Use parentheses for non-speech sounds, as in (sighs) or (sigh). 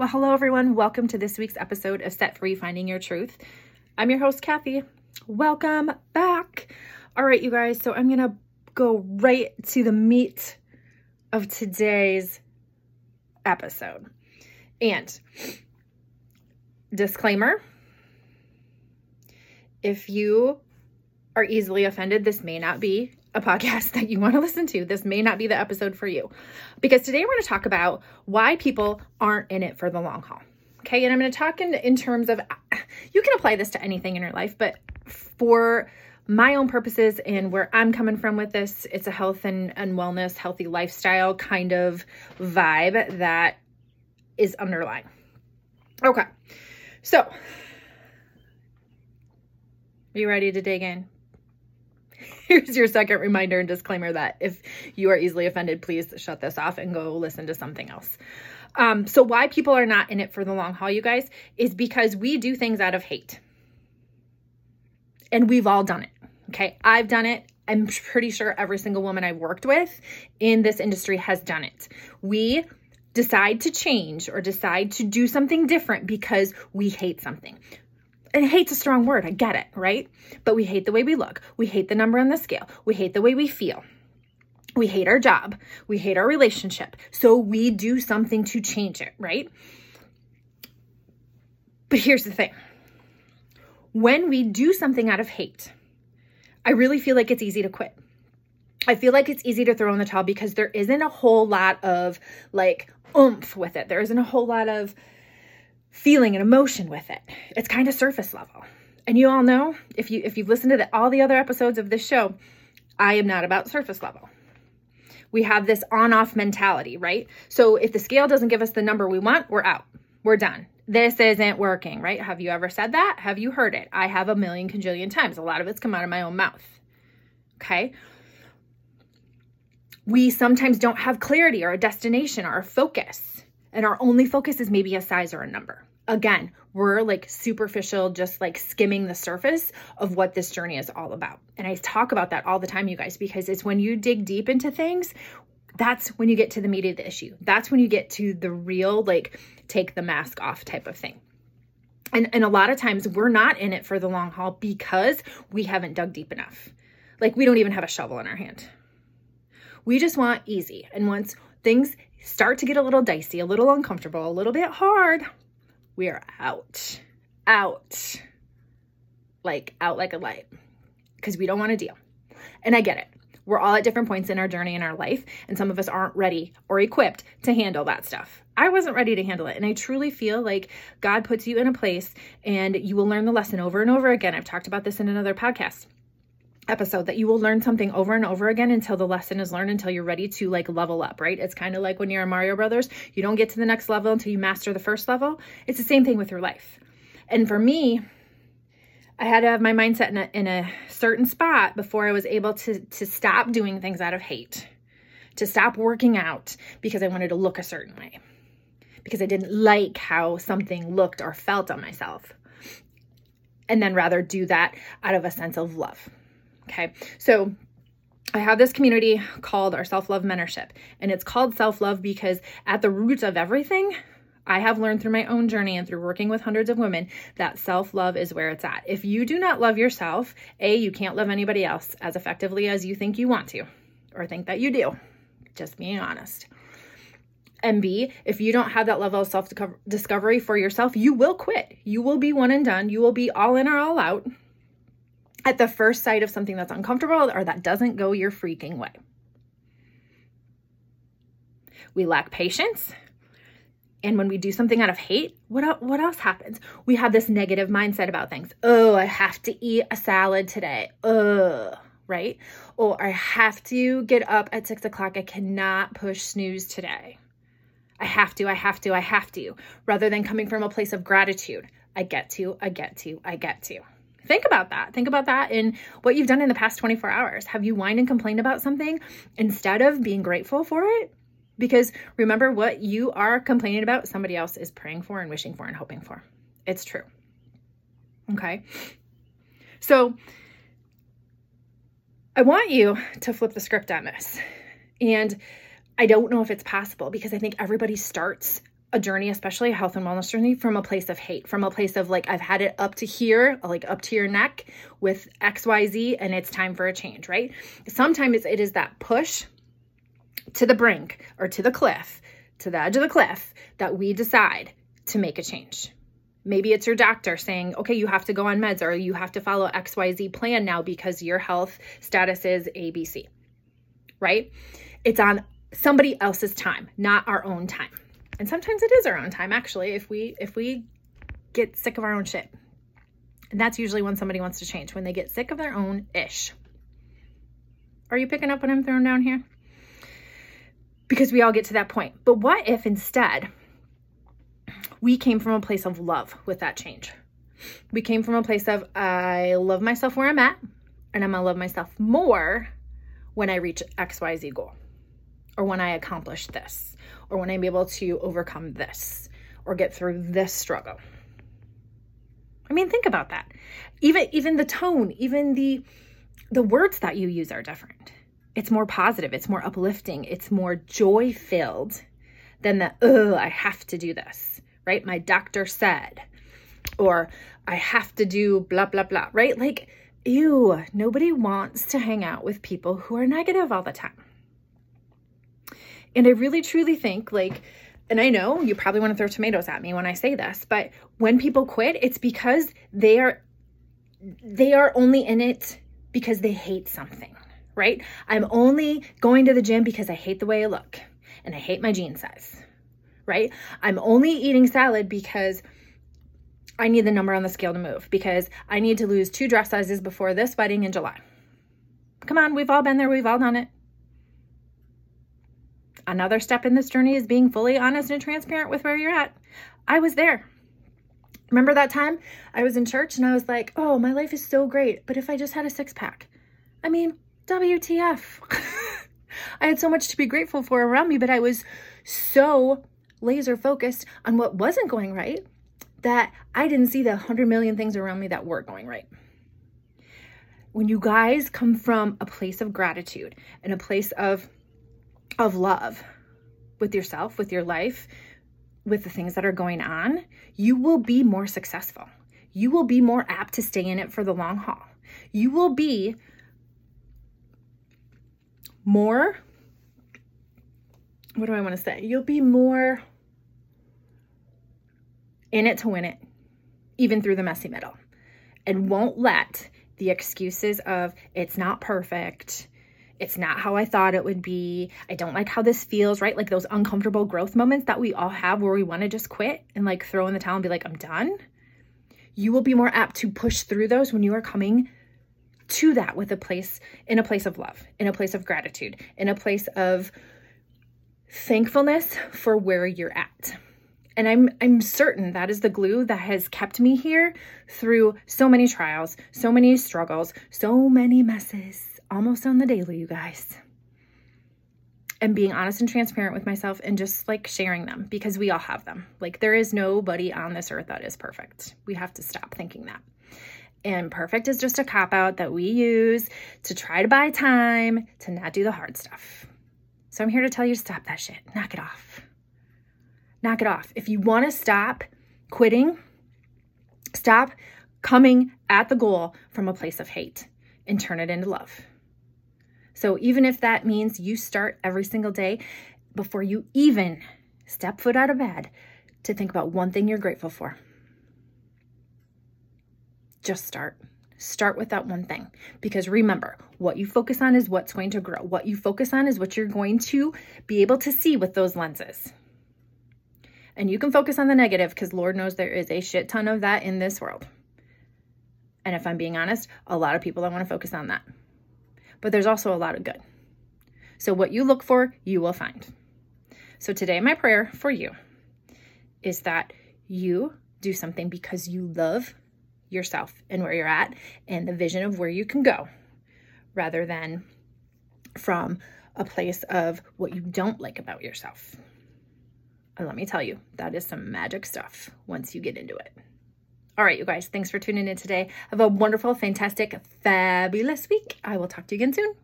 Well, hello, everyone. Welcome to this week's episode of Set Free Finding Your Truth. I'm your host, Kathy. Welcome back. All right, you guys. So I'm going to go right to the meat of today's episode. And disclaimer if you are easily offended, this may not be a podcast (laughs) that you want to listen to. This may not be the episode for you. Because today we're going to talk about why people aren't in it for the long haul. Okay. And I'm going to talk in, in terms of, (sighs) you can apply this to anything in your life, but for my own purposes and where I'm coming from with this, it's a health and, and wellness, healthy lifestyle kind of vibe that is underlying. Okay. So, are you ready to dig in? Here's your second reminder and disclaimer that if you are easily offended, please shut this off and go listen to something else. Um, so, why people are not in it for the long haul, you guys, is because we do things out of hate. And we've all done it. Okay. I've done it. I'm pretty sure every single woman I've worked with in this industry has done it. We decide to change or decide to do something different because we hate something and hate's a strong word. I get it, right? But we hate the way we look. We hate the number on the scale. We hate the way we feel. We hate our job. We hate our relationship. So we do something to change it, right? But here's the thing when we do something out of hate, I really feel like it's easy to quit. I feel like it's easy to throw in the towel because there isn't a whole lot of like oomph with it. There isn't a whole lot of feeling and emotion with it. It's kind of surface level. And you all know, if you if you've listened to the, all the other episodes of this show, I am not about surface level. We have this on-off mentality, right? So if the scale doesn't give us the number we want, we're out. We're done. This isn't working, right? Have you ever said that? Have you heard it? I have a million cajillion times. A lot of it's come out of my own mouth. Okay? We sometimes don't have clarity or a destination or a focus and our only focus is maybe a size or a number. Again, we're like superficial, just like skimming the surface of what this journey is all about. And I talk about that all the time, you guys, because it's when you dig deep into things, that's when you get to the meat of the issue. That's when you get to the real, like, take the mask off type of thing. And, and a lot of times we're not in it for the long haul because we haven't dug deep enough. Like, we don't even have a shovel in our hand. We just want easy. And once things start to get a little dicey, a little uncomfortable, a little bit hard, we are out. Out. Like out like a light. Because we don't want to deal. And I get it. We're all at different points in our journey in our life, and some of us aren't ready or equipped to handle that stuff. I wasn't ready to handle it. And I truly feel like God puts you in a place and you will learn the lesson over and over again. I've talked about this in another podcast episode that you will learn something over and over again until the lesson is learned until you're ready to like level up, right? It's kind of like when you're in Mario Brothers, you don't get to the next level until you master the first level. It's the same thing with your life. And for me, I had to have my mindset in a, in a certain spot before I was able to to stop doing things out of hate, to stop working out because I wanted to look a certain way, because I didn't like how something looked or felt on myself, and then rather do that out of a sense of love. Okay. So I have this community called our self love mentorship, and it's called self love because at the root of everything, I have learned through my own journey and through working with hundreds of women that self love is where it's at. If you do not love yourself, A, you can't love anybody else as effectively as you think you want to or think that you do. Just being honest. And B, if you don't have that level of self discovery for yourself, you will quit. You will be one and done. You will be all in or all out at the first sight of something that's uncomfortable or that doesn't go your freaking way. We lack patience. And when we do something out of hate, what, what else happens? We have this negative mindset about things. Oh, I have to eat a salad today. Ugh, right? Or I have to get up at six o'clock. I cannot push snooze today. I have to, I have to, I have to, rather than coming from a place of gratitude. I get to, I get to, I get to. Think about that. Think about that in what you've done in the past 24 hours. Have you whined and complained about something instead of being grateful for it? Because remember, what you are complaining about, somebody else is praying for and wishing for and hoping for. It's true. Okay. So I want you to flip the script on this. And I don't know if it's possible because I think everybody starts a journey, especially a health and wellness journey, from a place of hate, from a place of like, I've had it up to here, like up to your neck with XYZ, and it's time for a change, right? Sometimes it is that push to the brink or to the cliff, to the edge of the cliff, that we decide to make a change. Maybe it's your doctor saying, okay, you have to go on meds or you have to follow XYZ plan now because your health status is ABC, right? It's on somebody else's time, not our own time. And sometimes it is our own time actually if we if we get sick of our own shit. And that's usually when somebody wants to change, when they get sick of their own ish. Are you picking up what I'm throwing down here? Because we all get to that point. But what if instead we came from a place of love with that change? We came from a place of I love myself where I'm at, and I'm gonna love myself more when I reach XYZ goal or when I accomplish this, or when I'm able to overcome this, or get through this struggle. I mean, think about that. Even even the tone, even the the words that you use are different. It's more positive, it's more uplifting, it's more joy filled than the oh, I have to do this, right? My doctor said, or I have to do blah blah blah, right? Like, ew, nobody wants to hang out with people who are negative all the time. And I really truly think like and I know you probably want to throw tomatoes at me when I say this, but when people quit, it's because they are they are only in it because they hate something, right? I'm only going to the gym because I hate the way I look and I hate my jean size, right? I'm only eating salad because I need the number on the scale to move because I need to lose two dress sizes before this wedding in July. Come on, we've all been there, we've all done it. Another step in this journey is being fully honest and transparent with where you're at. I was there. Remember that time I was in church and I was like, oh, my life is so great. But if I just had a six pack, I mean, WTF. (laughs) I had so much to be grateful for around me, but I was so laser focused on what wasn't going right that I didn't see the 100 million things around me that were going right. When you guys come from a place of gratitude and a place of of love with yourself, with your life, with the things that are going on, you will be more successful. You will be more apt to stay in it for the long haul. You will be more, what do I want to say? You'll be more in it to win it, even through the messy middle, and won't let the excuses of it's not perfect, it's not how I thought it would be. I don't like how this feels, right? Like those uncomfortable growth moments that we all have where we want to just quit and like throw in the towel and be like, I'm done. You will be more apt to push through those when you are coming to that with a place in a place of love, in a place of gratitude, in a place of thankfulness for where you're at. And I'm I'm certain that is the glue that has kept me here through so many trials, so many struggles, so many messes almost on the daily, you guys. And being honest and transparent with myself and just like sharing them because we all have them. Like, there is nobody on this earth that is perfect. We have to stop thinking that. And perfect is just a cop out that we use to try to buy time to not do the hard stuff. So I'm here to tell you to stop that shit. Knock it off. Knock it off. If you want to stop quitting, stop coming at the goal from a place of hate and turn it into love. So even if that means you start every single day before you even step foot out of bed to think about one thing you're grateful for. Just start. Start with that one thing. Because remember, what you focus on is what's going to grow. What you focus on is what you're going to be able to see with those lenses. And you can focus on the negative because Lord knows there is a shit ton of that in this world. And if I'm being honest, a lot of people don't want to focus on that but there's also a lot of good. So, what you look for, you will find. So, today, my prayer for you is that you do something because you love yourself and where you're at and the vision of where you can go rather than from a place of what you don't like about yourself. And let me tell you, that is some magic stuff once you get into it. All right, you guys, thanks for tuning in today. Have a wonderful, fantastic, fabulous week. I will talk to you again soon.